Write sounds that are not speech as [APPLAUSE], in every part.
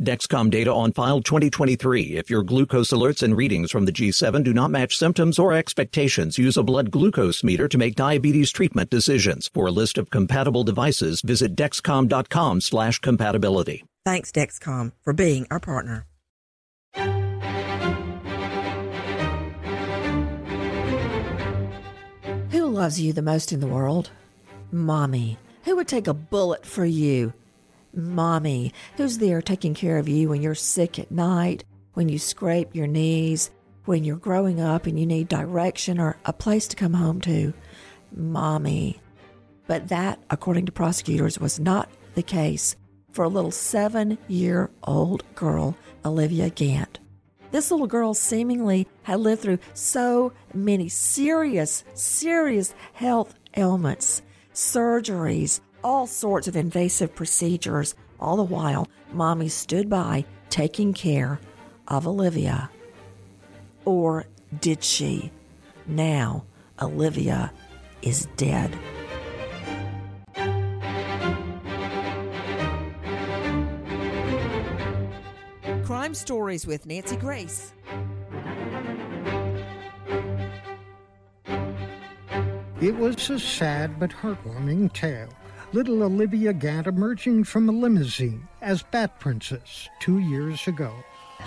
Dexcom data on file 2023. If your glucose alerts and readings from the G7 do not match symptoms or expectations, use a blood glucose meter to make diabetes treatment decisions. For a list of compatible devices, visit dexcom.com slash compatibility. Thanks, Dexcom, for being our partner. Who loves you the most in the world? Mommy. Who would take a bullet for you? Mommy. Who's there taking care of you when you're sick at night, when you scrape your knees, when you're growing up and you need direction or a place to come home to? Mommy. But that, according to prosecutors, was not the case for a little seven year old girl, Olivia Gant. This little girl seemingly had lived through so many serious, serious health ailments, surgeries, all sorts of invasive procedures. All the while, mommy stood by taking care of Olivia. Or did she? Now, Olivia is dead. Crime Stories with Nancy Grace. It was a sad but heartwarming tale. Little Olivia Gant emerging from a limousine as Bat Princess two years ago.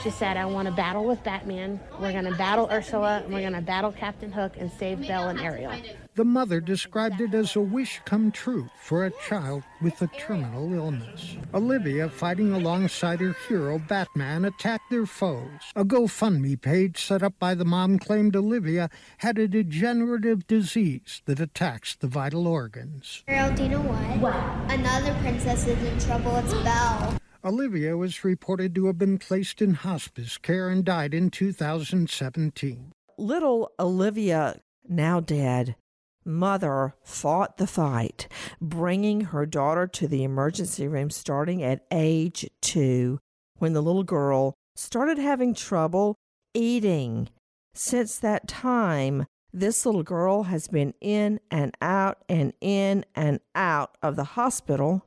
She said, I want to battle with Batman. We're going to battle Ursula, and we're going to battle Captain Hook and save Belle and Ariel. The mother described it as a wish come true for a child with a terminal illness. Olivia, fighting alongside her hero Batman, attacked their foes. A GoFundMe page set up by the mom claimed Olivia had a degenerative disease that attacks the vital organs. Ariel, do you know what? What? Another princess is in trouble. It's Belle. Olivia was reported to have been placed in hospice care and died in 2017. Little Olivia, now dead, mother fought the fight, bringing her daughter to the emergency room starting at age two when the little girl started having trouble eating. Since that time, this little girl has been in and out and in and out of the hospital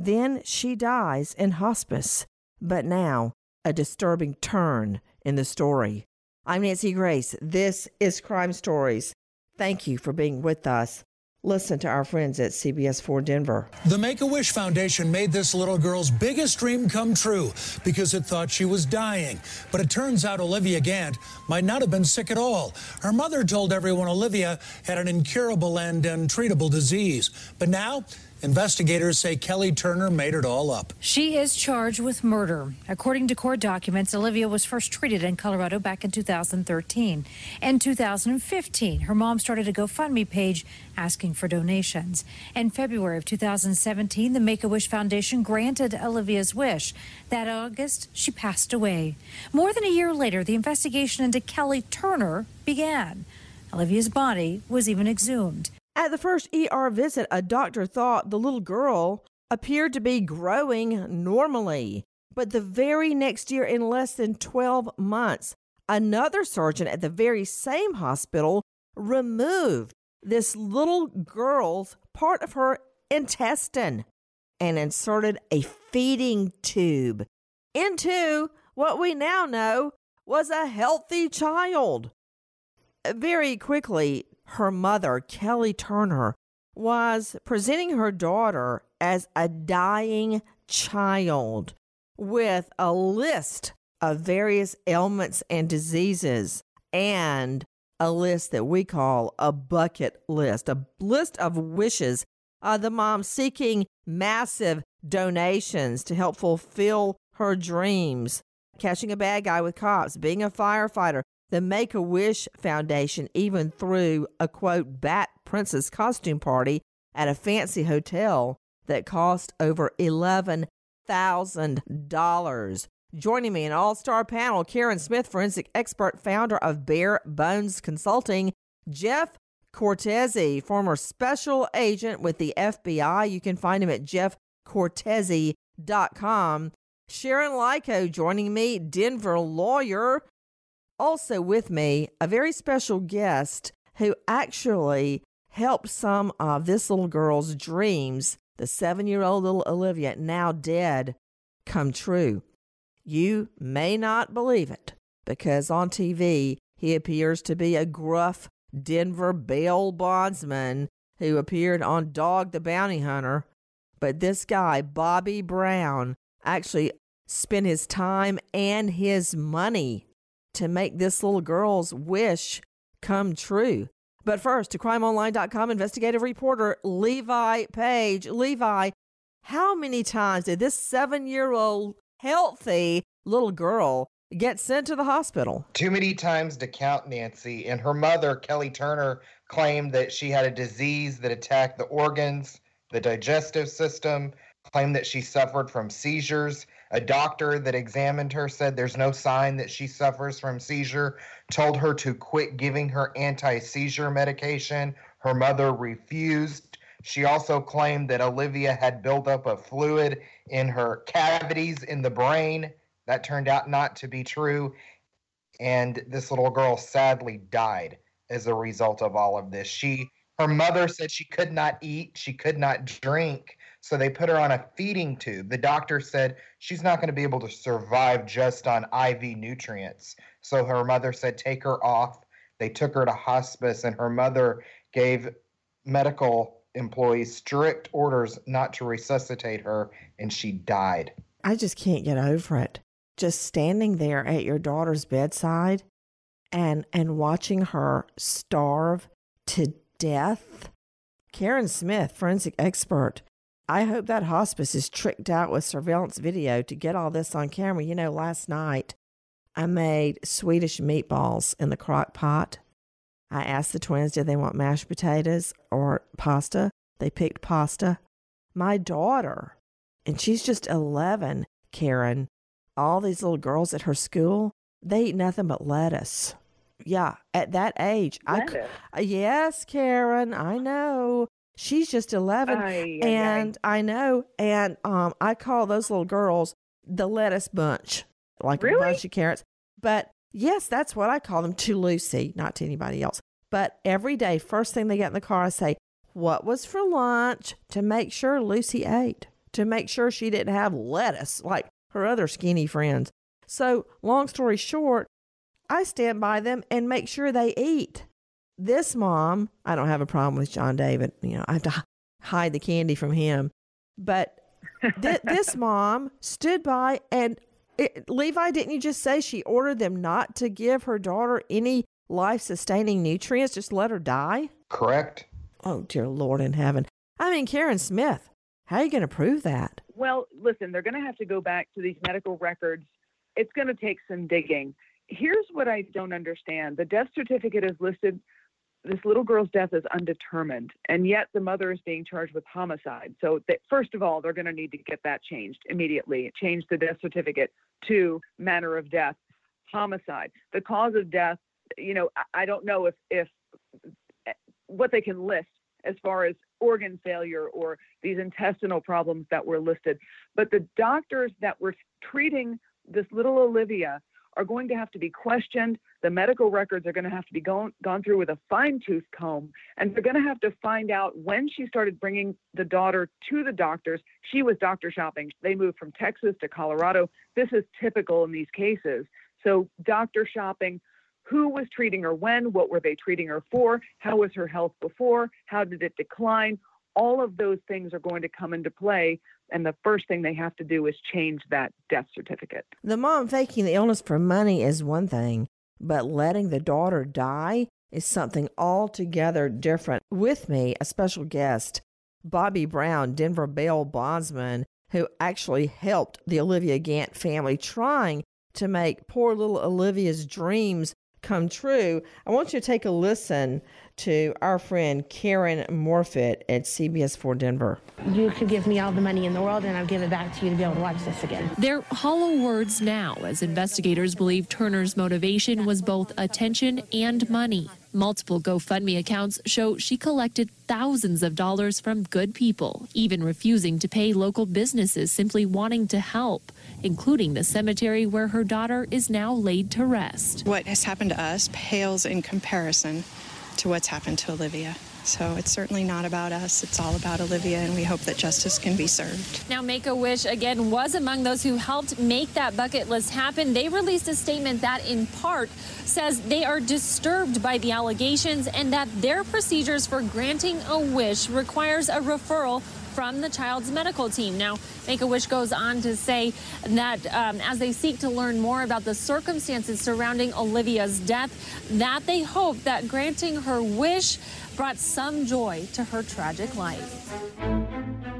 then she dies in hospice. But now, a disturbing turn in the story. I'm Nancy Grace. This is Crime Stories. Thank you for being with us. Listen to our friends at CBS 4 Denver. The Make a Wish Foundation made this little girl's biggest dream come true because it thought she was dying. But it turns out Olivia Gant might not have been sick at all. Her mother told everyone Olivia had an incurable and untreatable disease. But now, Investigators say Kelly Turner made it all up. She is charged with murder. According to court documents, Olivia was first treated in Colorado back in 2013. In 2015, her mom started a GoFundMe page asking for donations. In February of 2017, the Make a Wish Foundation granted Olivia's wish. That August, she passed away. More than a year later, the investigation into Kelly Turner began. Olivia's body was even exhumed. At the first ER visit, a doctor thought the little girl appeared to be growing normally. But the very next year, in less than 12 months, another surgeon at the very same hospital removed this little girl's part of her intestine and inserted a feeding tube into what we now know was a healthy child. Very quickly, her mother, Kelly Turner, was presenting her daughter as a dying child with a list of various ailments and diseases and a list that we call a bucket list, a list of wishes. Uh, the mom seeking massive donations to help fulfill her dreams, catching a bad guy with cops, being a firefighter. The Make a Wish Foundation even threw a quote, Bat Princess costume party at a fancy hotel that cost over $11,000. Joining me, an all star panel, Karen Smith, forensic expert, founder of Bare Bones Consulting, Jeff Cortese, former special agent with the FBI. You can find him at jeffcortese.com. Sharon Lyko joining me, Denver lawyer. Also with me, a very special guest who actually helped some of this little girl's dreams, the seven year old little Olivia, now dead, come true. You may not believe it because on TV he appears to be a gruff Denver bail bondsman who appeared on Dog the Bounty Hunter. But this guy, Bobby Brown, actually spent his time and his money to make this little girl's wish come true. But first, to crimeonline.com investigative reporter Levi Page. Levi, how many times did this seven year old healthy little girl get sent to the hospital? Too many times to count, Nancy. And her mother, Kelly Turner, claimed that she had a disease that attacked the organs, the digestive system, claimed that she suffered from seizures. A doctor that examined her said there's no sign that she suffers from seizure, told her to quit giving her anti seizure medication. Her mother refused. She also claimed that Olivia had buildup of fluid in her cavities in the brain. That turned out not to be true. And this little girl sadly died as a result of all of this. She her mother said she could not eat, she could not drink, so they put her on a feeding tube. The doctor said she's not going to be able to survive just on IV nutrients. So her mother said take her off. They took her to hospice and her mother gave medical employees strict orders not to resuscitate her, and she died. I just can't get over it. Just standing there at your daughter's bedside and and watching her starve to death. Karen Smith, forensic expert. I hope that hospice is tricked out with surveillance video to get all this on camera. You know, last night I made Swedish meatballs in the crock pot I asked the twins, did they want mashed potatoes or pasta? They picked pasta. My daughter, and she's just 11, Karen, all these little girls at her school, they eat nothing but lettuce. Yeah, at that age. Lettuce. I, yes, Karen, I know. She's just 11 Aye, aye, and I know and um I call those little girls the lettuce bunch, like a bunch of carrots. But yes, that's what I call them to Lucy, not to anybody else. But every day, first thing they get in the car, I say, What was for lunch? to make sure Lucy ate, to make sure she didn't have lettuce like her other skinny friends. So, long story short, I stand by them and make sure they eat. This mom, I don't have a problem with John David. You know, I have to hide the candy from him. But th- this [LAUGHS] mom stood by and it, Levi, didn't you just say she ordered them not to give her daughter any life sustaining nutrients? Just let her die? Correct? Oh, dear Lord in heaven. I mean, Karen Smith, how are you going to prove that? Well, listen, they're going to have to go back to these medical records. It's going to take some digging. Here's what I don't understand the death certificate is listed. This little girl's death is undetermined, and yet the mother is being charged with homicide. So, that, first of all, they're going to need to get that changed immediately. Change the death certificate to manner of death, homicide. The cause of death, you know, I- I don't know if if eh, what they can list as far as organ failure or these intestinal problems that were listed. But the doctors that were treating this little Olivia are going to have to be questioned. The medical records are going to have to be gone, gone through with a fine tooth comb. And they're going to have to find out when she started bringing the daughter to the doctors. She was doctor shopping. They moved from Texas to Colorado. This is typical in these cases. So, doctor shopping, who was treating her when, what were they treating her for, how was her health before, how did it decline. All of those things are going to come into play. And the first thing they have to do is change that death certificate. The mom faking the illness for money is one thing, but letting the daughter die is something altogether different. With me, a special guest, Bobby Brown, Denver bail bondsman, who actually helped the Olivia Gant family trying to make poor little Olivia's dreams come true. I want you to take a listen to our friend Karen Morfitt at CBS 4 Denver. You could give me all the money in the world and I'll give it back to you to be able to watch this again. They're hollow words now, as investigators believe Turner's motivation was both attention and money. Multiple GoFundMe accounts show she collected thousands of dollars from good people, even refusing to pay local businesses simply wanting to help, including the cemetery where her daughter is now laid to rest. What has happened to us pales in comparison to what's happened to Olivia. So it's certainly not about us. It's all about Olivia, and we hope that justice can be served. Now, Make a Wish again was among those who helped make that bucket list happen. They released a statement that, in part, says they are disturbed by the allegations and that their procedures for granting a wish requires a referral from the child's medical team. Now, Make a Wish goes on to say that um, as they seek to learn more about the circumstances surrounding Olivia's death, that they hope that granting her wish brought some joy to her tragic life.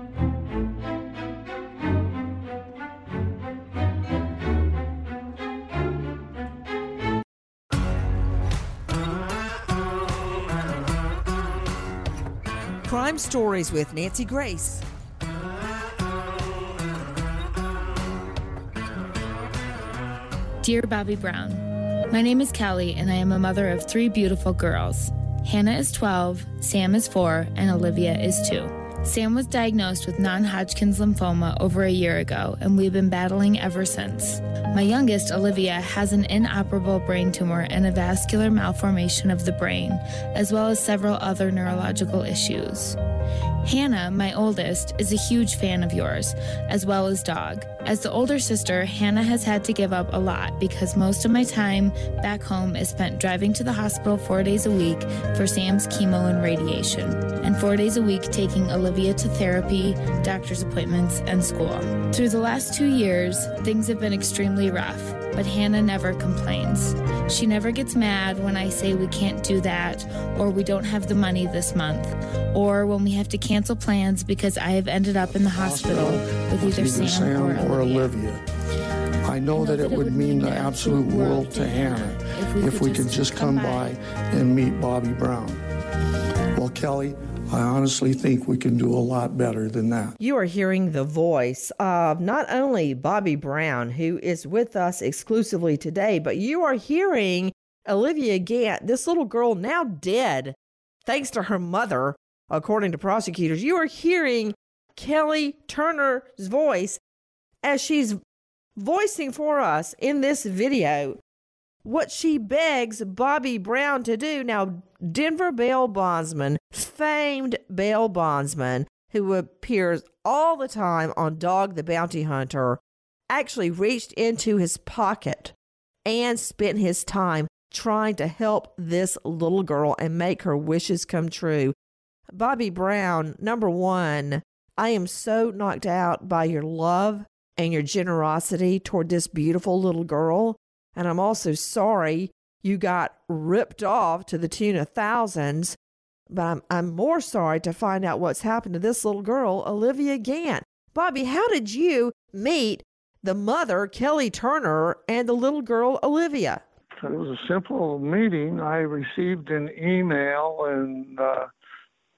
Crime Stories with Nancy Grace. Dear Bobby Brown, my name is Kelly, and I am a mother of three beautiful girls. Hannah is 12, Sam is 4, and Olivia is 2. Sam was diagnosed with non Hodgkin's lymphoma over a year ago, and we've been battling ever since. My youngest, Olivia, has an inoperable brain tumor and a vascular malformation of the brain, as well as several other neurological issues. Hannah, my oldest, is a huge fan of yours, as well as Dog. As the older sister, Hannah has had to give up a lot because most of my time back home is spent driving to the hospital four days a week for Sam's chemo and radiation, and four days a week taking Olivia to therapy, doctor's appointments, and school. Through the last two years, things have been extremely rough, but Hannah never complains. She never gets mad when I say we can't do that, or we don't have the money this month, or when we have to cancel plans because I have ended up in the hospital with either Sam, Sam or, or Olivia. I know that it would mean the absolute world to Hannah if we could just come by and meet Bobby Brown. Well, Kelly, I honestly think we can do a lot better than that. You are hearing the voice of not only Bobby Brown, who is with us exclusively today, but you are hearing Olivia Gant, this little girl now dead, thanks to her mother, according to prosecutors. You are hearing Kelly Turner's voice as she's voicing for us in this video what she begs Bobby Brown to do. Now, Denver bail bondsman, famed bail bondsman, who appears all the time on Dog the Bounty Hunter, actually reached into his pocket and spent his time trying to help this little girl and make her wishes come true. Bobby Brown, number one, I am so knocked out by your love and your generosity toward this beautiful little girl. And I'm also sorry you got ripped off to the tune of thousands. But I'm, I'm more sorry to find out what's happened to this little girl, Olivia Gant. Bobby, how did you meet the mother, Kelly Turner, and the little girl, Olivia? It was a simple meeting. I received an email and uh,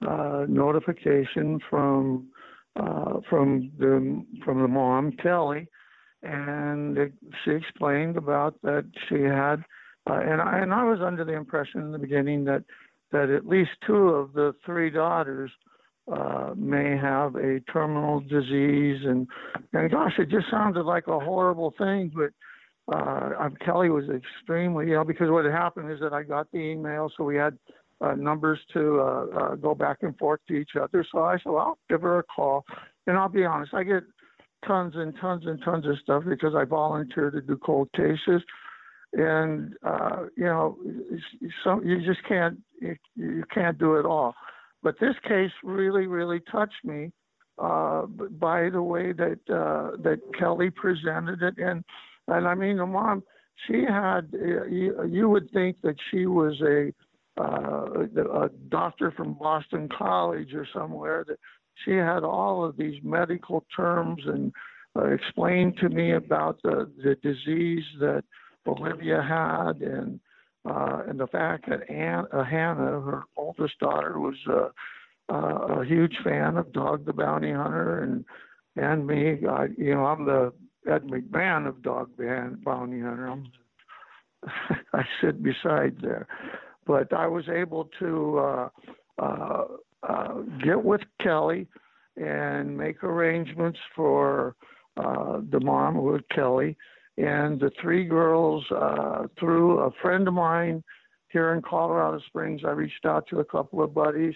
uh, notification from uh, from the from the mom, Kelly, and it, she explained about that she had, uh, and I and I was under the impression in the beginning that that at least two of the three daughters uh, may have a terminal disease, and and gosh, it just sounded like a horrible thing, but. Uh, Kelly was extremely, you know, because what had happened is that I got the email, so we had uh, numbers to uh, uh, go back and forth to each other. So I said, well, I'll give her a call. And I'll be honest, I get tons and tons and tons of stuff because I volunteer to do cold cases. And uh, you know, some you just can't you, you can't do it all. But this case really, really touched me uh, by the way that uh, that Kelly presented it, and and I mean the mom, she had you, you would think that she was a uh, a doctor from Boston College or somewhere that she had all of these medical terms and uh, explained to me about the the disease that Olivia had and uh, and the fact that Ann, uh, Hannah, her oldest daughter, was uh, uh, a huge fan of Dog the Bounty Hunter and and me. I, you know, I'm the Ed McMahon of Dog the Bounty Hunter. I'm, [LAUGHS] I sit beside there, but I was able to uh, uh, uh, get with Kelly and make arrangements for uh, the mom with Kelly and the three girls uh, through a friend of mine here in Colorado Springs. I reached out to a couple of buddies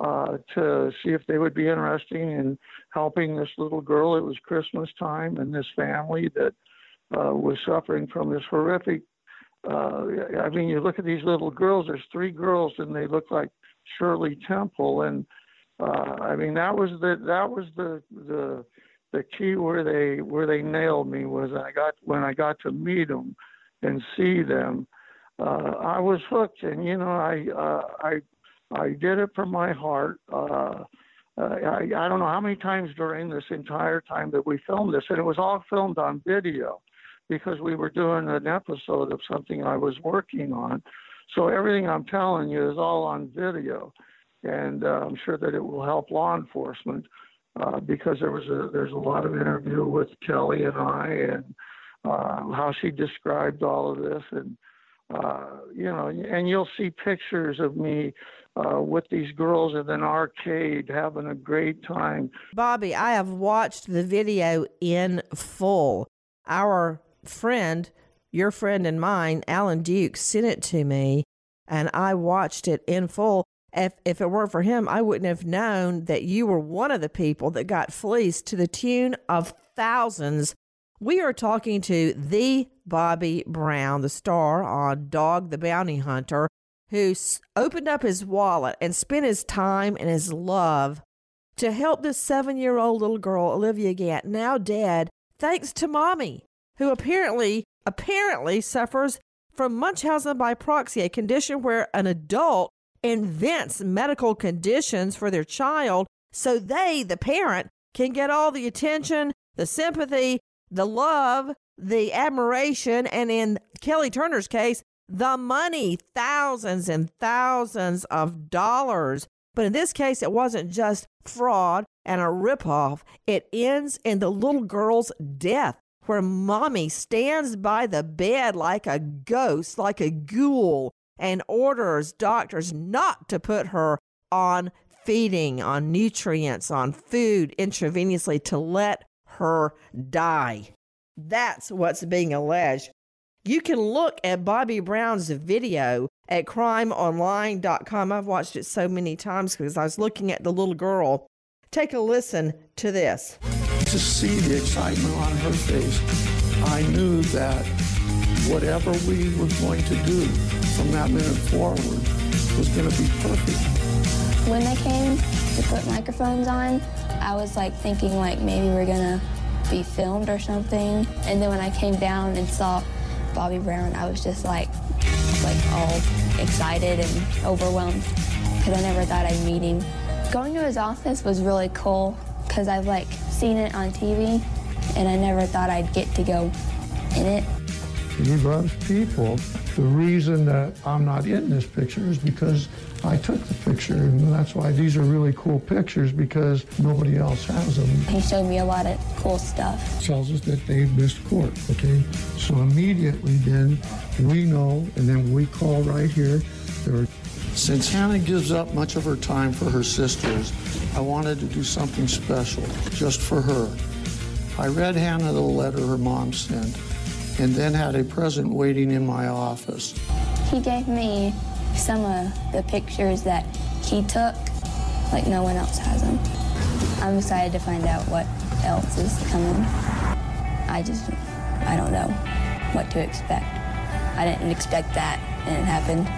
uh, to see if they would be interested in helping this little girl. It was Christmas time, and this family that uh, was suffering from this horrific. Uh, I mean, you look at these little girls. There's three girls, and they look like Shirley Temple, and uh, I mean that was the that was the the the key where they where they nailed me was I got when I got to meet them and see them. Uh, I was hooked, and you know I uh, I I did it from my heart. Uh, uh, I, I don't know how many times during this entire time that we filmed this, and it was all filmed on video because we were doing an episode of something I was working on. So everything I'm telling you is all on video, and uh, I'm sure that it will help law enforcement uh, because there was a there's a lot of interview with Kelly and I and uh, how she described all of this and uh, you know and you'll see pictures of me uh, with these girls in an arcade having a great time. Bobby, I have watched the video in full. Our friend, your friend and mine, Alan Duke, sent it to me, and I watched it in full. If, if it weren't for him, I wouldn't have known that you were one of the people that got fleeced to the tune of thousands. We are talking to the Bobby Brown, the star on Dog the Bounty Hunter, who opened up his wallet and spent his time and his love to help this seven year old little girl, Olivia Gant, now dead, thanks to mommy, who apparently, apparently suffers from Munchausen by proxy, a condition where an adult invents medical conditions for their child so they, the parent, can get all the attention, the sympathy, the love, the admiration, and in Kelly Turner's case, the money, thousands and thousands of dollars. But in this case, it wasn't just fraud and a ripoff. It ends in the little girl's death, where mommy stands by the bed like a ghost, like a ghoul, and orders doctors not to put her on feeding, on nutrients, on food intravenously to let her die. That's what's being alleged. You can look at Bobby Brown's video at crimeonline.com. I've watched it so many times because I was looking at the little girl. Take a listen to this. To see the excitement on her face, I knew that whatever we were going to do from that minute forward was going to be perfect. When they came to put microphones on, I was like thinking like maybe we're going to be filmed or something. And then when I came down and saw Bobby Brown, I was just like, like all excited and overwhelmed because I never thought I'd meet him. Going to his office was really cool because I've like seen it on TV and I never thought I'd get to go in it. He loves people. The reason that I'm not in this picture is because I took the picture, and that's why these are really cool pictures because nobody else has them. He showed me a lot of cool stuff. Tells us that they missed court, okay? So immediately then we know, and then we call right here. Since Hannah gives up much of her time for her sisters, I wanted to do something special just for her. I read Hannah the letter her mom sent and then had a present waiting in my office. He gave me some of the pictures that he took, like no one else has them. I'm excited to find out what else is coming. I just, I don't know what to expect. I didn't expect that, and it happened.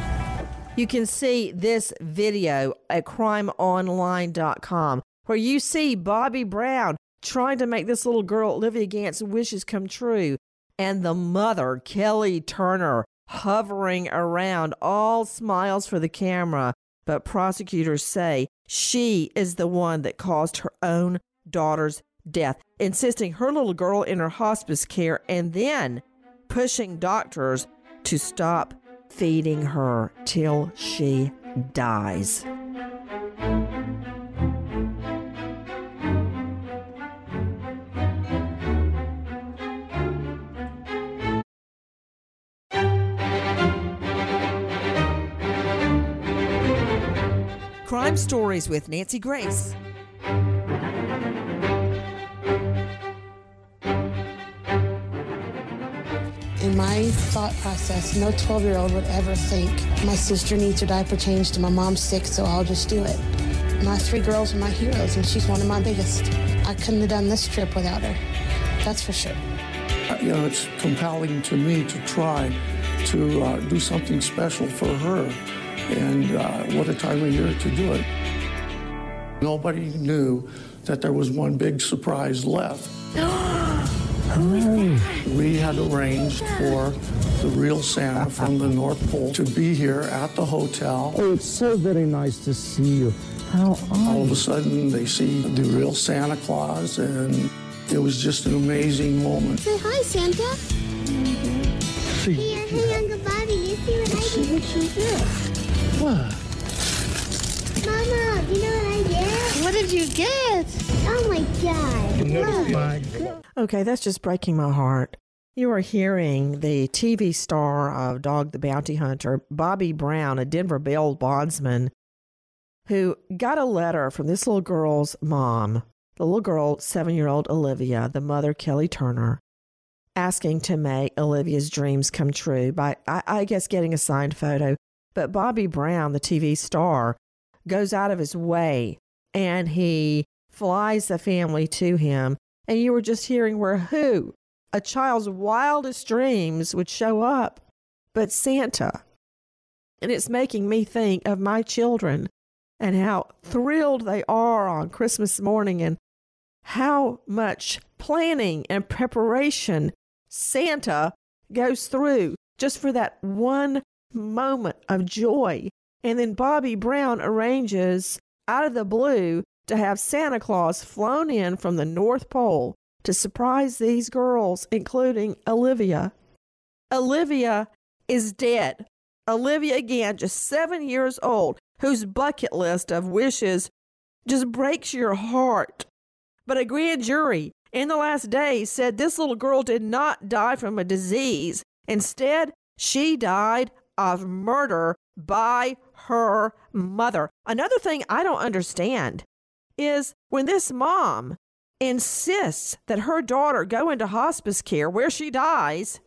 You can see this video at crimeonline.com where you see Bobby Brown trying to make this little girl, Olivia Gant's wishes come true, and the mother, Kelly Turner, hovering around, all smiles for the camera. But prosecutors say she is the one that caused her own daughter's death, insisting her little girl in her hospice care and then pushing doctors to stop feeding her till she dies. Crime Stories with Nancy Grace. In my thought process, no 12 year old would ever think my sister needs her diaper changed and my mom's sick, so I'll just do it. My three girls are my heroes, and she's one of my biggest. I couldn't have done this trip without her. That's for sure. Uh, You know, it's compelling to me to try to uh, do something special for her. And uh, what a time of year to do it. Nobody knew that there was one big surprise left. [GASPS] We had arranged for the real Santa from the North Pole to be here at the hotel. Oh, it's so very nice to see you. How are All of a sudden, they see the real Santa Claus, and it was just an amazing moment. Say hi, Santa. Here, hey, Uncle Bobby, you see what I did? What? Mama, you know what I did? What did you get? Oh my god. Look. Okay, that's just breaking my heart. You are hearing the TV star of Dog the Bounty Hunter, Bobby Brown, a Denver bail bondsman, who got a letter from this little girl's mom, the little girl, seven year old Olivia, the mother, Kelly Turner, asking to make Olivia's dreams come true by, I, I guess, getting a signed photo. But Bobby Brown, the TV star, goes out of his way and he flies the family to him. And you were just hearing where who? A child's wildest dreams would show up, but Santa. And it's making me think of my children and how thrilled they are on Christmas morning and how much planning and preparation Santa goes through just for that one moment of joy. And then Bobby Brown arranges out of the blue to have Santa Claus flown in from the North Pole to surprise these girls, including Olivia. Olivia is dead. Olivia, again, just seven years old, whose bucket list of wishes just breaks your heart. But a grand jury in the last days said this little girl did not die from a disease. Instead, she died of murder by her mother. Another thing I don't understand is when this mom insists that her daughter go into hospice care where she dies,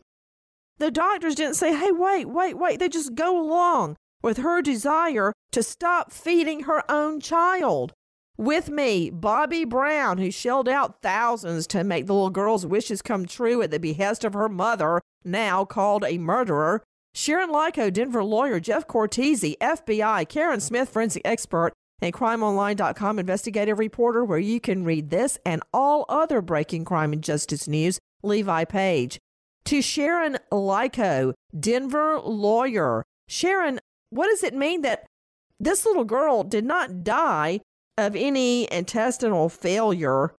the doctors didn't say, hey, wait, wait, wait. They just go along with her desire to stop feeding her own child. With me, Bobby Brown, who shelled out thousands to make the little girl's wishes come true at the behest of her mother, now called a murderer. Sharon Lyko, Denver lawyer, Jeff Cortese, FBI, Karen Smith, forensic expert, and crimeonline.com investigative reporter, where you can read this and all other breaking crime and justice news. Levi Page. To Sharon Lyko, Denver lawyer. Sharon, what does it mean that this little girl did not die of any intestinal failure?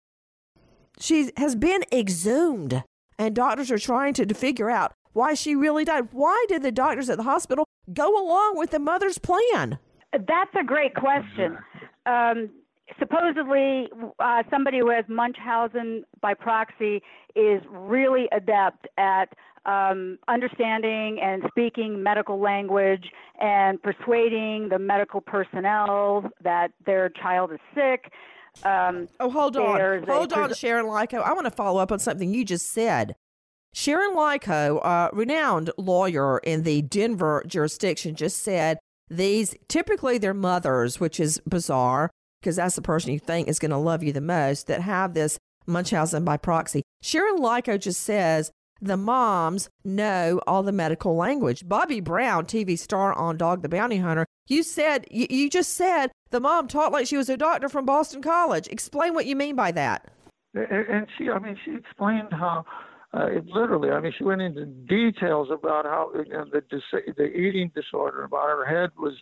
She has been exhumed, and doctors are trying to figure out why she really died. Why did the doctors at the hospital go along with the mother's plan? That's a great question. Um, supposedly, uh, somebody who has Munchausen by proxy is really adept at um, understanding and speaking medical language and persuading the medical personnel that their child is sick. Um, oh, hold on. there's a Hold on, Sharon Lyko. I want to follow up on something you just said. Sharon Lyko, a renowned lawyer in the Denver jurisdiction, just said these typically they're mothers, which is bizarre because that's the person you think is going to love you the most that have this Munchausen by proxy. Sharon Lyko just says the moms know all the medical language. Bobby Brown, TV star on Dog the Bounty Hunter, you said you, you just said the mom talked like she was a doctor from Boston College. Explain what you mean by that. And she, I mean, she explained how uh, it literally. I mean, she went into details about how know, the the eating disorder, about her head was,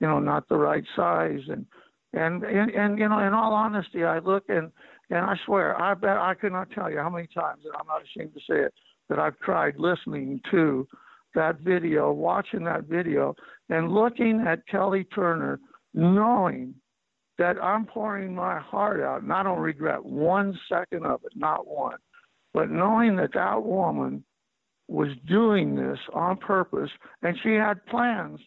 you know, not the right size, and and and, and you know, in all honesty, I look and and I swear, I bet I could not tell you how many times, and I'm not ashamed to say it, that I've cried listening to that video, watching that video, and looking at Kelly Turner, knowing that I'm pouring my heart out, and I don't regret one second of it, not one. But knowing that that woman was doing this on purpose, and she had plans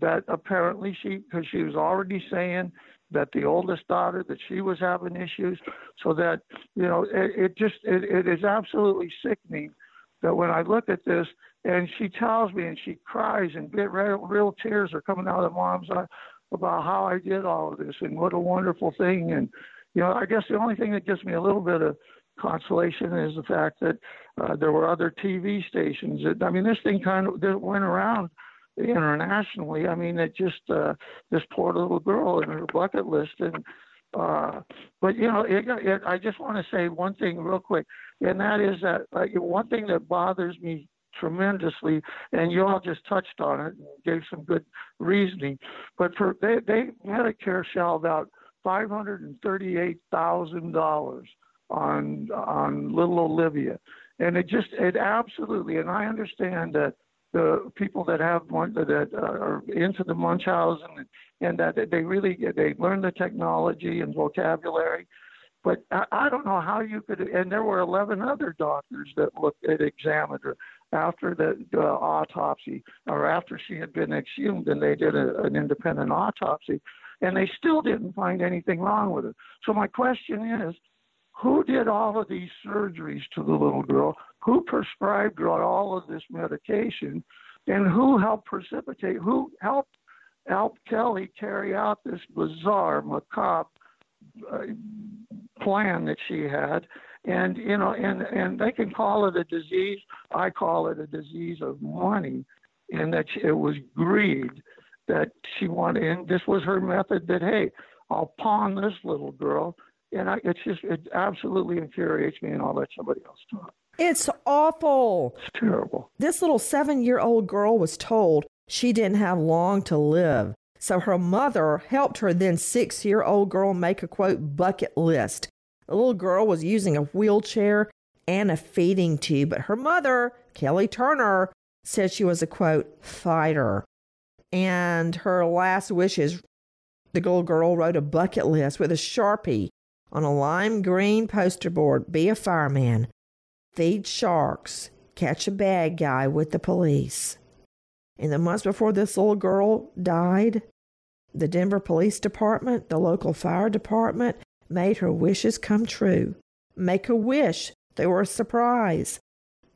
that apparently she, because she was already saying that the oldest daughter that she was having issues, so that you know it, it just it, it is absolutely sickening that when I look at this and she tells me and she cries and get real, real tears are coming out of mom's eye uh, about how I did all of this and what a wonderful thing and you know I guess the only thing that gives me a little bit of consolation is the fact that uh, there were other TV stations. That, I mean, this thing kind of went around internationally. I mean, it just uh, this poor little girl in her bucket list, and uh, but you know, it, it, I just want to say one thing real quick, and that is that one thing that bothers me tremendously, and you all just touched on it and gave some good reasoning. But for they, they Medicare shelled out five hundred and thirty-eight thousand dollars on on little Olivia, and it just it absolutely. And I understand that the people that have one that are into the Munchausen and, and that they really they learn the technology and vocabulary. But I, I don't know how you could. And there were 11 other doctors that looked at examined her after the uh, autopsy or after she had been exhumed, and they did a, an independent autopsy, and they still didn't find anything wrong with her. So my question is who did all of these surgeries to the little girl? Who prescribed her all of this medication? And who helped precipitate, who helped help Kelly carry out this bizarre, macabre uh, plan that she had? And you know, and and they can call it a disease. I call it a disease of money, and that it was greed that she wanted. And this was her method. That hey, I'll pawn this little girl and I, it's just it absolutely infuriates me, and I'll let somebody else talk. It's awful. It's terrible. This little seven-year-old girl was told she didn't have long to live, so her mother helped her then six-year-old girl make a quote bucket list. The little girl was using a wheelchair and a feeding tube, but her mother, Kelly Turner, said she was a quote fighter. And her last wishes, the little girl wrote a bucket list with a sharpie on a lime green poster board be a fireman, feed sharks, catch a bad guy with the police. In the months before this little girl died, the Denver Police Department, the local fire department, made her wishes come true. Make a wish. They were a surprise.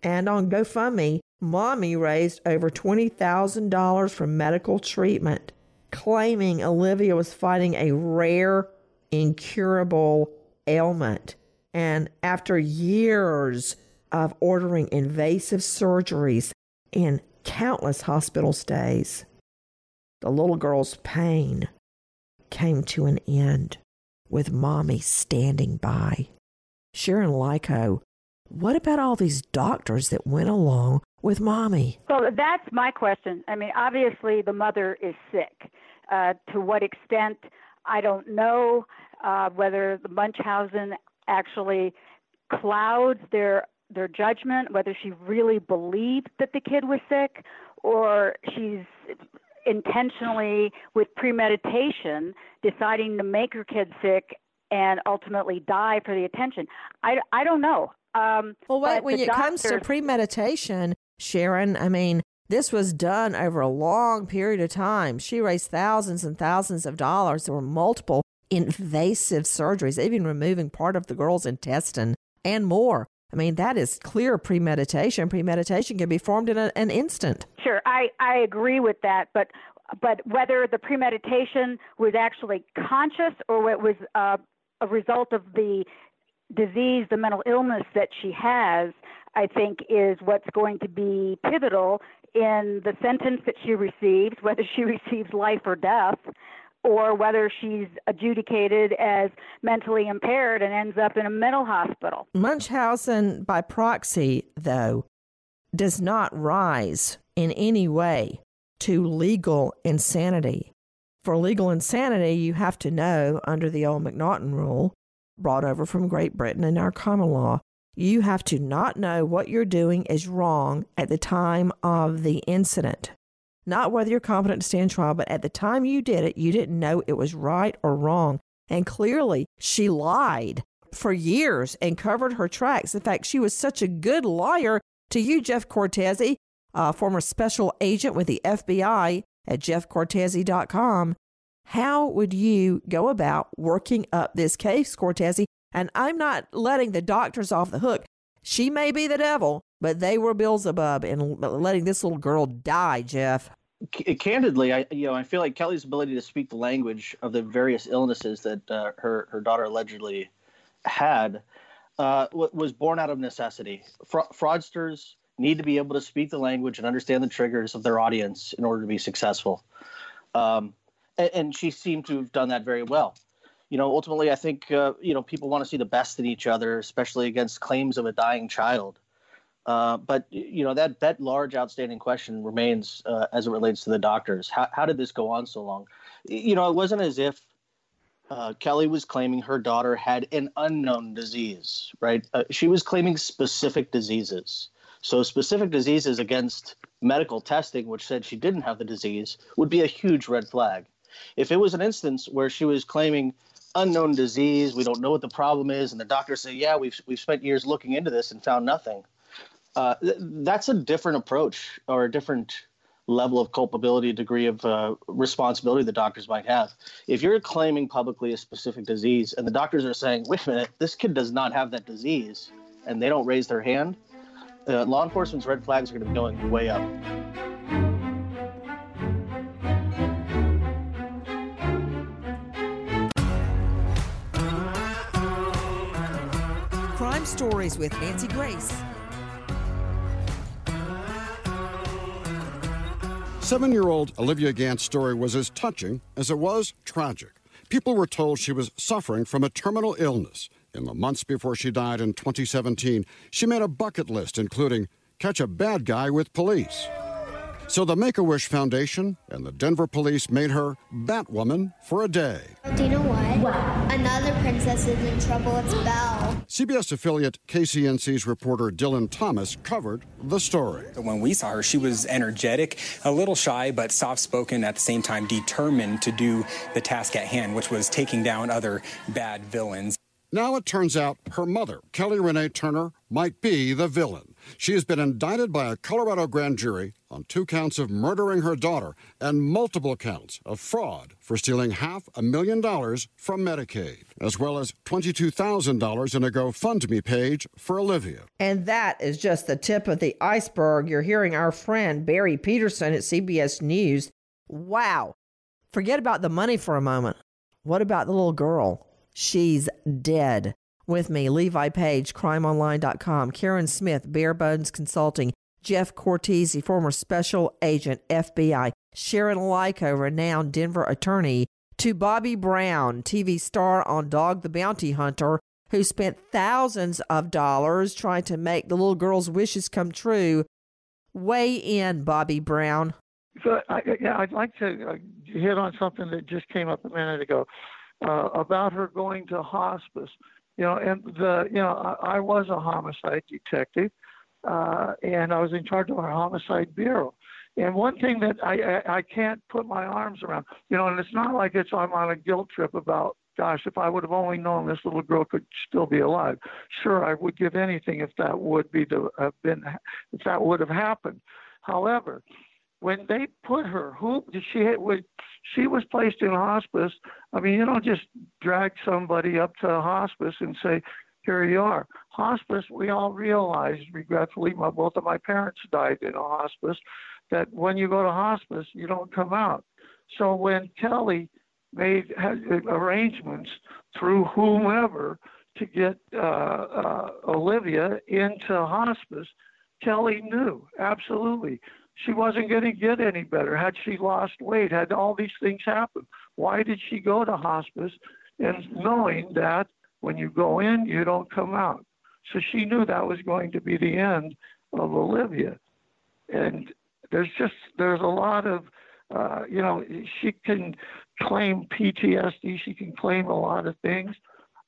And on GoFundMe, Mommy raised over $20,000 for medical treatment, claiming Olivia was fighting a rare incurable ailment. And after years of ordering invasive surgeries and countless hospital stays, the little girl's pain came to an end with mommy standing by. Sharon Lyko, what about all these doctors that went along with mommy? Well, that's my question. I mean, obviously, the mother is sick. Uh, to what extent I don't know uh, whether the Munchausen actually clouds their their judgment, whether she really believed that the kid was sick, or she's intentionally, with premeditation, deciding to make her kid sick and ultimately die for the attention. I, I don't know. Um, well, wait, when it doctors, comes to premeditation, Sharon, I mean, this was done over a long period of time. She raised thousands and thousands of dollars. There were multiple invasive surgeries, even removing part of the girl's intestine and more. I mean, that is clear premeditation. Premeditation can be formed in a, an instant. Sure, I, I agree with that, but but whether the premeditation was actually conscious or it was uh, a result of the disease, the mental illness that she has, I think is what's going to be pivotal in the sentence that she receives, whether she [LAUGHS] receives life or death, or whether she's adjudicated as mentally impaired and ends up in a mental hospital. Munchausen by proxy, though, does not rise in any way to legal insanity. For legal insanity, you have to know under the old McNaughton rule, brought over from Great Britain in our common law, you have to not know what you're doing is wrong at the time of the incident. Not whether you're competent to stand trial, but at the time you did it, you didn't know it was right or wrong. And clearly, she lied for years and covered her tracks. In fact, she was such a good liar to you, Jeff Cortese, a former special agent with the FBI at jeffcortese.com. How would you go about working up this case, Cortese? And I'm not letting the doctors off the hook. She may be the devil, but they were Beelzebub in letting this little girl die, Jeff. C- candidly, I you know I feel like Kelly's ability to speak the language of the various illnesses that uh, her her daughter allegedly had uh, was born out of necessity. Fra- fraudsters need to be able to speak the language and understand the triggers of their audience in order to be successful. Um, and, and, she seemed to have done that very well. You know, ultimately, I think uh, you know people want to see the best in each other, especially against claims of a dying child. Uh, but you know that that large outstanding question remains uh, as it relates to the doctors. How how did this go on so long? You know, it wasn't as if uh, Kelly was claiming her daughter had an unknown disease, right? Uh, she was claiming specific diseases. So, specific diseases against medical testing, which said she didn't have the disease, would be a huge red flag. If it was an instance where she was claiming unknown disease, we don't know what the problem is, and the doctors say, "Yeah, we've we've spent years looking into this and found nothing," uh, th- that's a different approach or a different level of culpability, degree of uh, responsibility the doctors might have. If you're claiming publicly a specific disease, and the doctors are saying, "Wait a minute, this kid does not have that disease," and they don't raise their hand, uh, law enforcement's red flags are going to be going way up. Stories with Nancy Grace. Seven year old Olivia Gant's story was as touching as it was tragic. People were told she was suffering from a terminal illness. In the months before she died in 2017, she made a bucket list including catch a bad guy with police. So the Make a Wish Foundation and the Denver police made her Batwoman for a day. Do you know what? What? Another princess is in trouble. It's Belle. CBS affiliate KCNC's reporter Dillon Thomas covered the story. When we saw her, she was energetic, a little shy, but soft spoken, at the same time determined to do the task at hand, which was taking down other bad villains. Now it turns out her mother, Kelly Renee Turner, might be the villain. She has been indicted by a Colorado grand jury on two counts of murdering her daughter and multiple counts of fraud for stealing half a million dollars from Medicaid, as well as $22,000 in a GoFundMe page for Olivia. And that is just the tip of the iceberg. You're hearing our friend Barry Peterson at CBS News. Wow. Forget about the money for a moment. What about the little girl? She's dead. With me, Levi Page, crimeonline.com, Karen Smith, Bare Bones Consulting, Jeff Cortese, former special agent, FBI, Sharon Lyko, renowned Denver attorney, to Bobby Brown, TV star on Dog the Bounty Hunter, who spent thousands of dollars trying to make the little girl's wishes come true. Weigh in, Bobby Brown. So, I, I'd like to uh, hit on something that just came up a minute ago uh, about her going to hospice. You know, and the you know I, I was a homicide detective, uh, and I was in charge of our homicide bureau. And one thing that I, I I can't put my arms around, you know, and it's not like it's I'm on a guilt trip about gosh, if I would have only known this little girl could still be alive. Sure, I would give anything if that would be the have been if that would have happened. However, when they put her, who she when she was placed in hospice. I mean, you don't just drag somebody up to hospice and say, "Here you are." Hospice, we all realize, regretfully, my, both of my parents died in a hospice. That when you go to hospice, you don't come out. So when Kelly made arrangements through whomever to get uh, uh, Olivia into hospice, Kelly knew absolutely she wasn't going to get any better. Had she lost weight, had all these things happen, why did she go to hospice? And knowing that when you go in, you don't come out. So she knew that was going to be the end of Olivia. And there's just, there's a lot of, uh, you know, she can claim PTSD, she can claim a lot of things,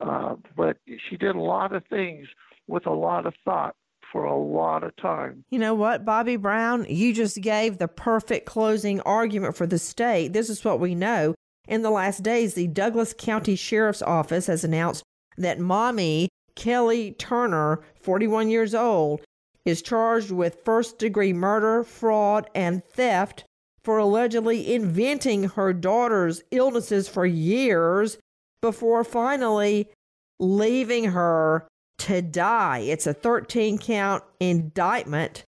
uh, but she did a lot of things with a lot of thought for a lot of time. You know what, Bobby Brown? You just gave the perfect closing argument for the state. This is what we know. In the last days, the Douglas County Sheriff's Office has announced that mommy, Kelly Turner, 41 years old, is charged with first degree murder, fraud, and theft for allegedly inventing her daughter's illnesses for years before finally leaving her to die. It's a 13 count indictment.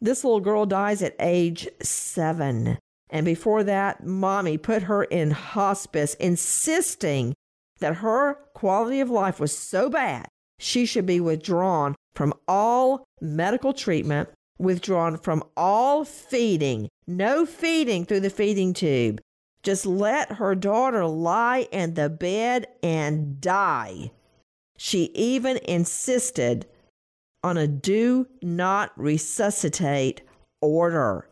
This little girl dies at age seven. And before that, mommy put her in hospice, insisting that her quality of life was so bad, she should be withdrawn from all medical treatment, withdrawn from all feeding, no feeding through the feeding tube. Just let her daughter lie in the bed and die. She even insisted on a do not resuscitate order.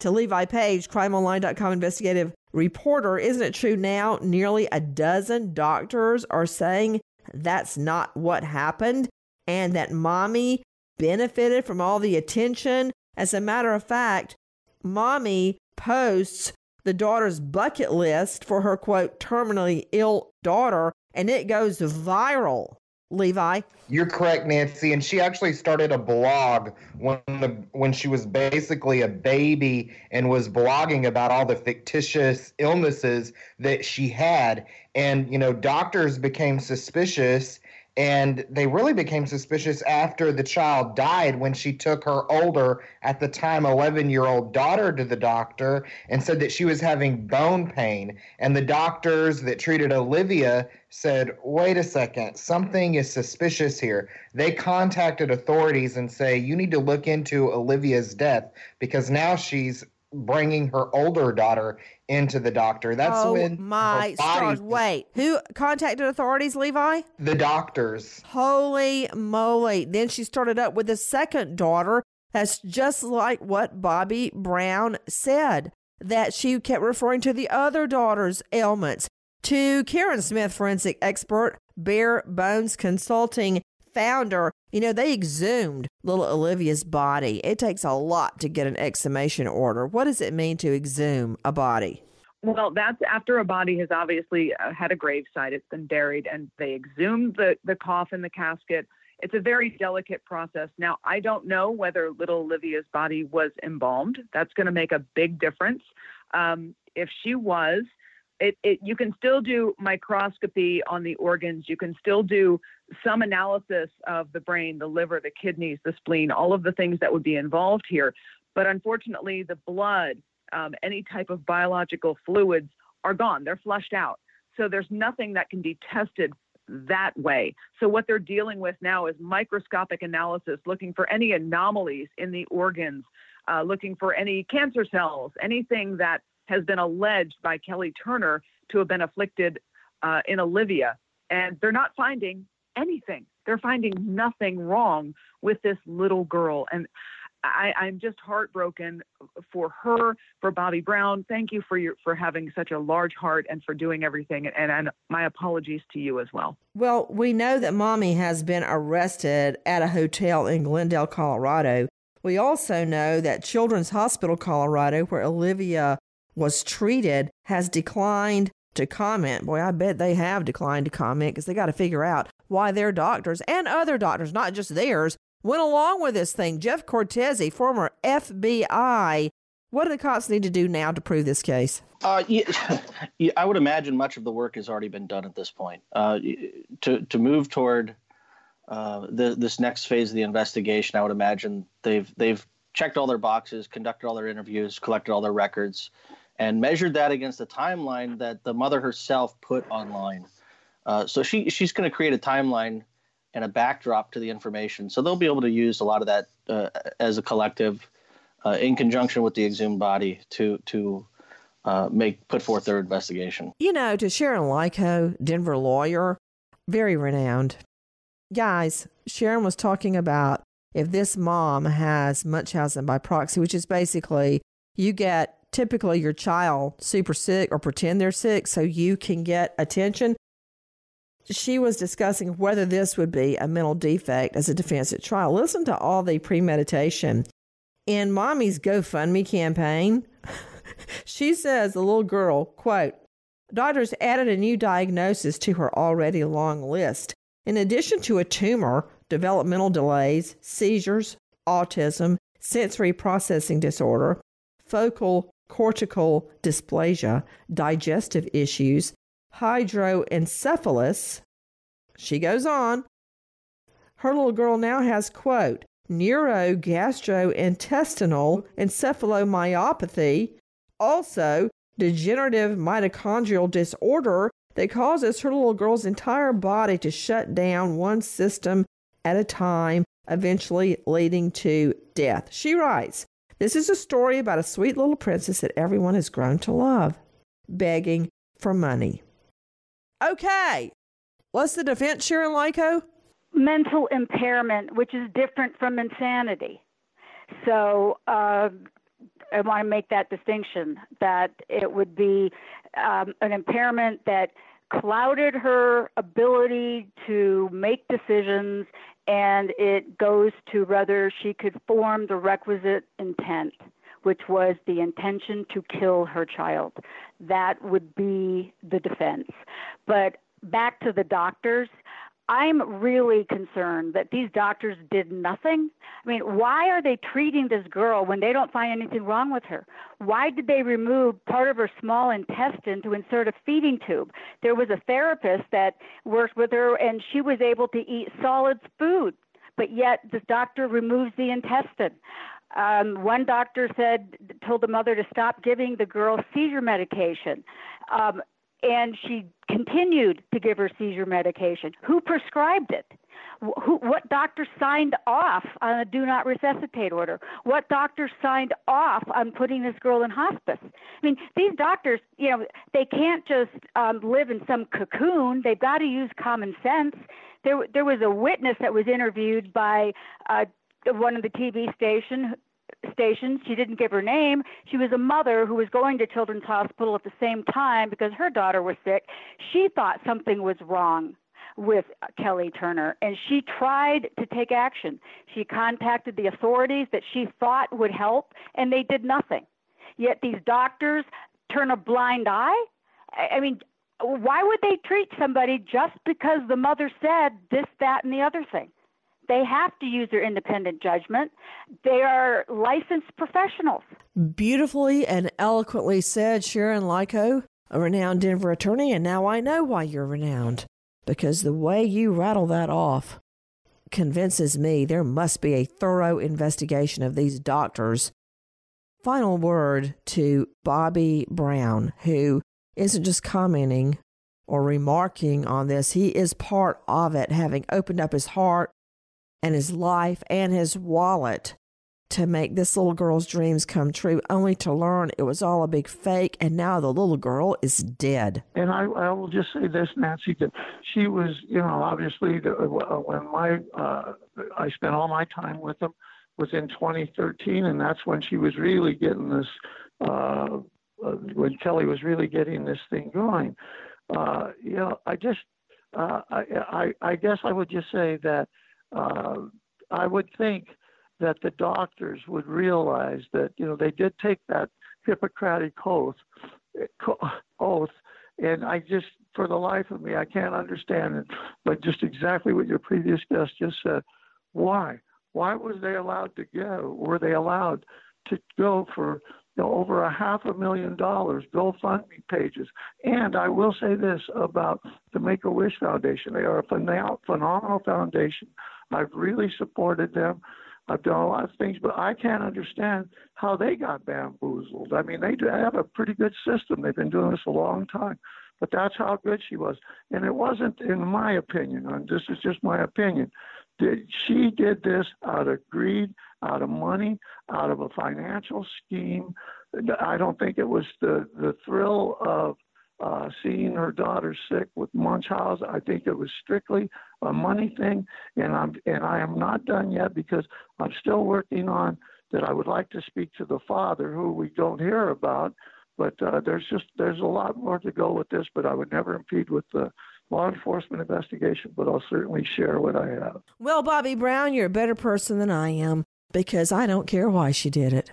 To Levi Page, crimeonline.com investigative reporter, isn't it true now nearly a dozen doctors are saying that's not what happened and that mommy benefited from all the attention? As a matter of fact, mommy posts the daughter's bucket list for her quote terminally ill daughter and it goes viral Levi. You're correct, Nancy. And she actually started a blog when the when she was basically a baby and was blogging about all the fictitious illnesses that she had. And you know, doctors became suspicious and they really became suspicious after the child died when she took her older, at the time 11 year old daughter to the doctor and said that she was having bone pain. And the doctors that treated Olivia said, wait a second, something is suspicious here. They contacted authorities and say, you need to look into Olivia's death because now she's bringing her older daughter into the doctor. That's oh, when my stars. Wait, who contacted authorities, Levi? The doctors. Holy moly. Then she started up with a second daughter. That's just like what Bobby Brown said, that she kept referring to the other daughter's ailments. To Karen Smith, forensic expert, Bare Bones Consulting founder, you know, they exhumed little Olivia's body. It takes a lot to get an exhumation order. What does it mean to exhume a body? Well, that's after a body has obviously uh, had a gravesite, it's been buried, and they exhumed the, the coffin, the casket. It's a very delicate process. Now, I don't know whether little Olivia's body was embalmed. That's going to make a big difference. Um, if she was, it, it, you can still do microscopy on the organs. You can still do some analysis of the brain, the liver, the kidneys, the spleen, all of the things that would be involved here. But unfortunately, the blood, um, any type of biological fluids are gone. They're flushed out. So there's nothing that can be tested that way. So what they're dealing with now is microscopic analysis, looking for any anomalies in the organs, uh, looking for any cancer cells, anything that has been alleged by Kelly Turner to have been afflicted uh, in Olivia. And they're not finding anything. They're finding nothing wrong with this little girl. And I, I'm just heartbroken for her, for Bobby Brown. Thank you for your for having such a large heart and for doing everything. And, and my apologies to you as well. Well, we know that mommy has been arrested at a hotel in Glendale, Colorado. We also know that Children's Hospital Colorado, where Olivia was treated has declined to comment. Boy, I bet they have declined to comment because they got to figure out why their doctors and other doctors, not just theirs, went along with this thing. Jeff Cortese, former FBI, what do the cops need to do now to prove this case? Uh, yeah, [LAUGHS] yeah, I would imagine much of the work has already been done at this point. Uh, to to move toward uh, the, this next phase of the investigation, I would imagine they've they've checked all their boxes, conducted all their interviews, collected all their records, and measured that against the timeline that the mother herself put online. Uh, so she she's going to create a timeline and a backdrop to the information. So they'll be able to use a lot of that uh, as a collective, uh, in conjunction with the exhumed body, to to uh, make put forth their investigation. You know, to Sharon Lyko, Denver lawyer, very renowned. Guys, Sharon was talking about if this mom has Munchausen by proxy, which is basically you get typically your child super sick or pretend they're sick so you can get attention. She was discussing whether this would be a mental defect as a defense at trial. Listen to all the premeditation. In mommy's GoFundMe campaign, [LAUGHS] she says the little girl, quote, doctors added a new diagnosis to her already long list. In addition to a tumor, developmental delays, seizures, autism, sensory processing disorder, focal cortical dysplasia, digestive issues, hydroencephalus. She goes on. Her little girl now has, quote, neurogastrointestinal encephalomyopathy, also degenerative mitochondrial disorder that causes her little girl's entire body to shut down one system at a time, eventually leading to death. She writes, This is a story about a sweet little princess that everyone has grown to love, begging for money. Okay, what's the defense, Sharon Lyko? Mental impairment, which is different from insanity. So uh, I want to make that distinction that it would be um, an impairment that clouded her ability to make decisions and it goes to whether she could form the requisite intent, which was the intention to kill her child. That would be the defense. But back to the doctors, I'm really concerned that these doctors did nothing. I mean, why are they treating this girl when they don't find anything wrong with her? Why did they remove part of her small intestine to insert a feeding tube? There was a therapist that worked with her and she was able to eat solid food, but yet the doctor removes the intestine. Um, one doctor said, told the mother to stop giving the girl seizure medication. Um, and she continued to give her seizure medication. Who prescribed it? Who, what doctor signed off on a do not resuscitate order? What doctor signed off on putting this girl in hospice? I mean, these doctors, you know, they can't just um, live in some cocoon. They've got to use common sense. There, there was a witness that was interviewed by uh, one of the TV station stations. She didn't give her name. She was a mother who was going to Children's Hospital at the same time because her daughter was sick. She thought something was wrong with Kelly Turner and she tried to take action. She contacted the authorities that she thought would help and they did nothing. Yet these doctors turn a blind eye. I mean, why would they treat somebody just because the mother said this, that, and the other thing? They have to use their independent judgment. They are licensed professionals. Beautifully and eloquently said, Sharon Lyko, a renowned Denver attorney, and now I know why you're renowned. Because the way you rattle that off convinces me there must be a thorough investigation of these doctors. Final word to Bobby Brown, who isn't just commenting or remarking on this, he is part of it, having opened up his heart and his life and his wallet to make this little girl's dreams come true, only to learn it was all a big fake, and now the little girl is dead. And I, I will just say this, Nancy, that she was, you know, obviously, the, uh, when my, uh, I spent all my time with them was in 2013, and that's when she was really getting this, uh, uh, when Kelly was really getting this thing going. Uh, you know, I just, uh, I, I, I guess I would just say that uh, I would think that the doctors would realize that you know they did take that Hippocratic oath, oath, and I just for the life of me I can't understand it, but just exactly what your previous guest just said. Why? Why was they allowed to go? Were they allowed to go for you know, over a half a million dollars GoFundMe pages. And I will say this about the Make a Wish Foundation: they are a phenomenal foundation. I've really supported them. I've done a lot of things, but I can't understand how they got bamboozled. I mean, they have a pretty good system. They've been doing this a long time. but that's how good she was. And it wasn't, in my opinion, and this is just my opinion, that she did this out of greed, out of money, out of a financial scheme. I don't think it was the, the thrill of uh, seeing her daughter sick with Munchausen. I think it was strictly a money thing, and I'm and I am not done yet because I'm still working on that. I would like to speak to the father, who we don't hear about, but uh, there's just there's a lot more to go with this. But I would never impede with the law enforcement investigation, but I'll certainly share what I have. Well, Bobby Brown, you're a better person than I am because I don't care why she did it.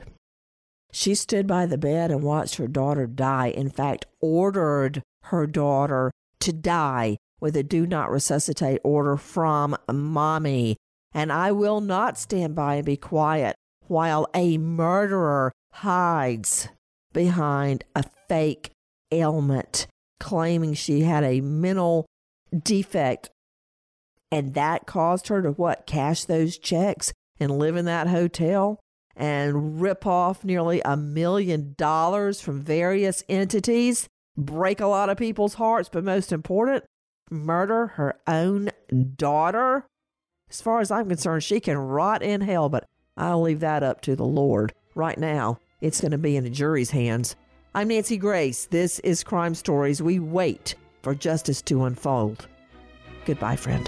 She stood by the bed and watched her daughter die. In fact, ordered her daughter to die with a do not resuscitate order from mommy. And I will not stand by and be quiet while a murderer hides behind a fake ailment, claiming she had a mental defect. And that caused her to what? Cash those checks and live in that hotel? And rip off nearly a million dollars from various entities, break a lot of people's hearts, but most important, murder her own daughter. As far as I'm concerned, she can rot in hell, but I'll leave that up to the Lord. Right now, it's going to be in the jury's hands. I'm Nancy Grace. This is Crime Stories. We wait for justice to unfold. Goodbye, friend.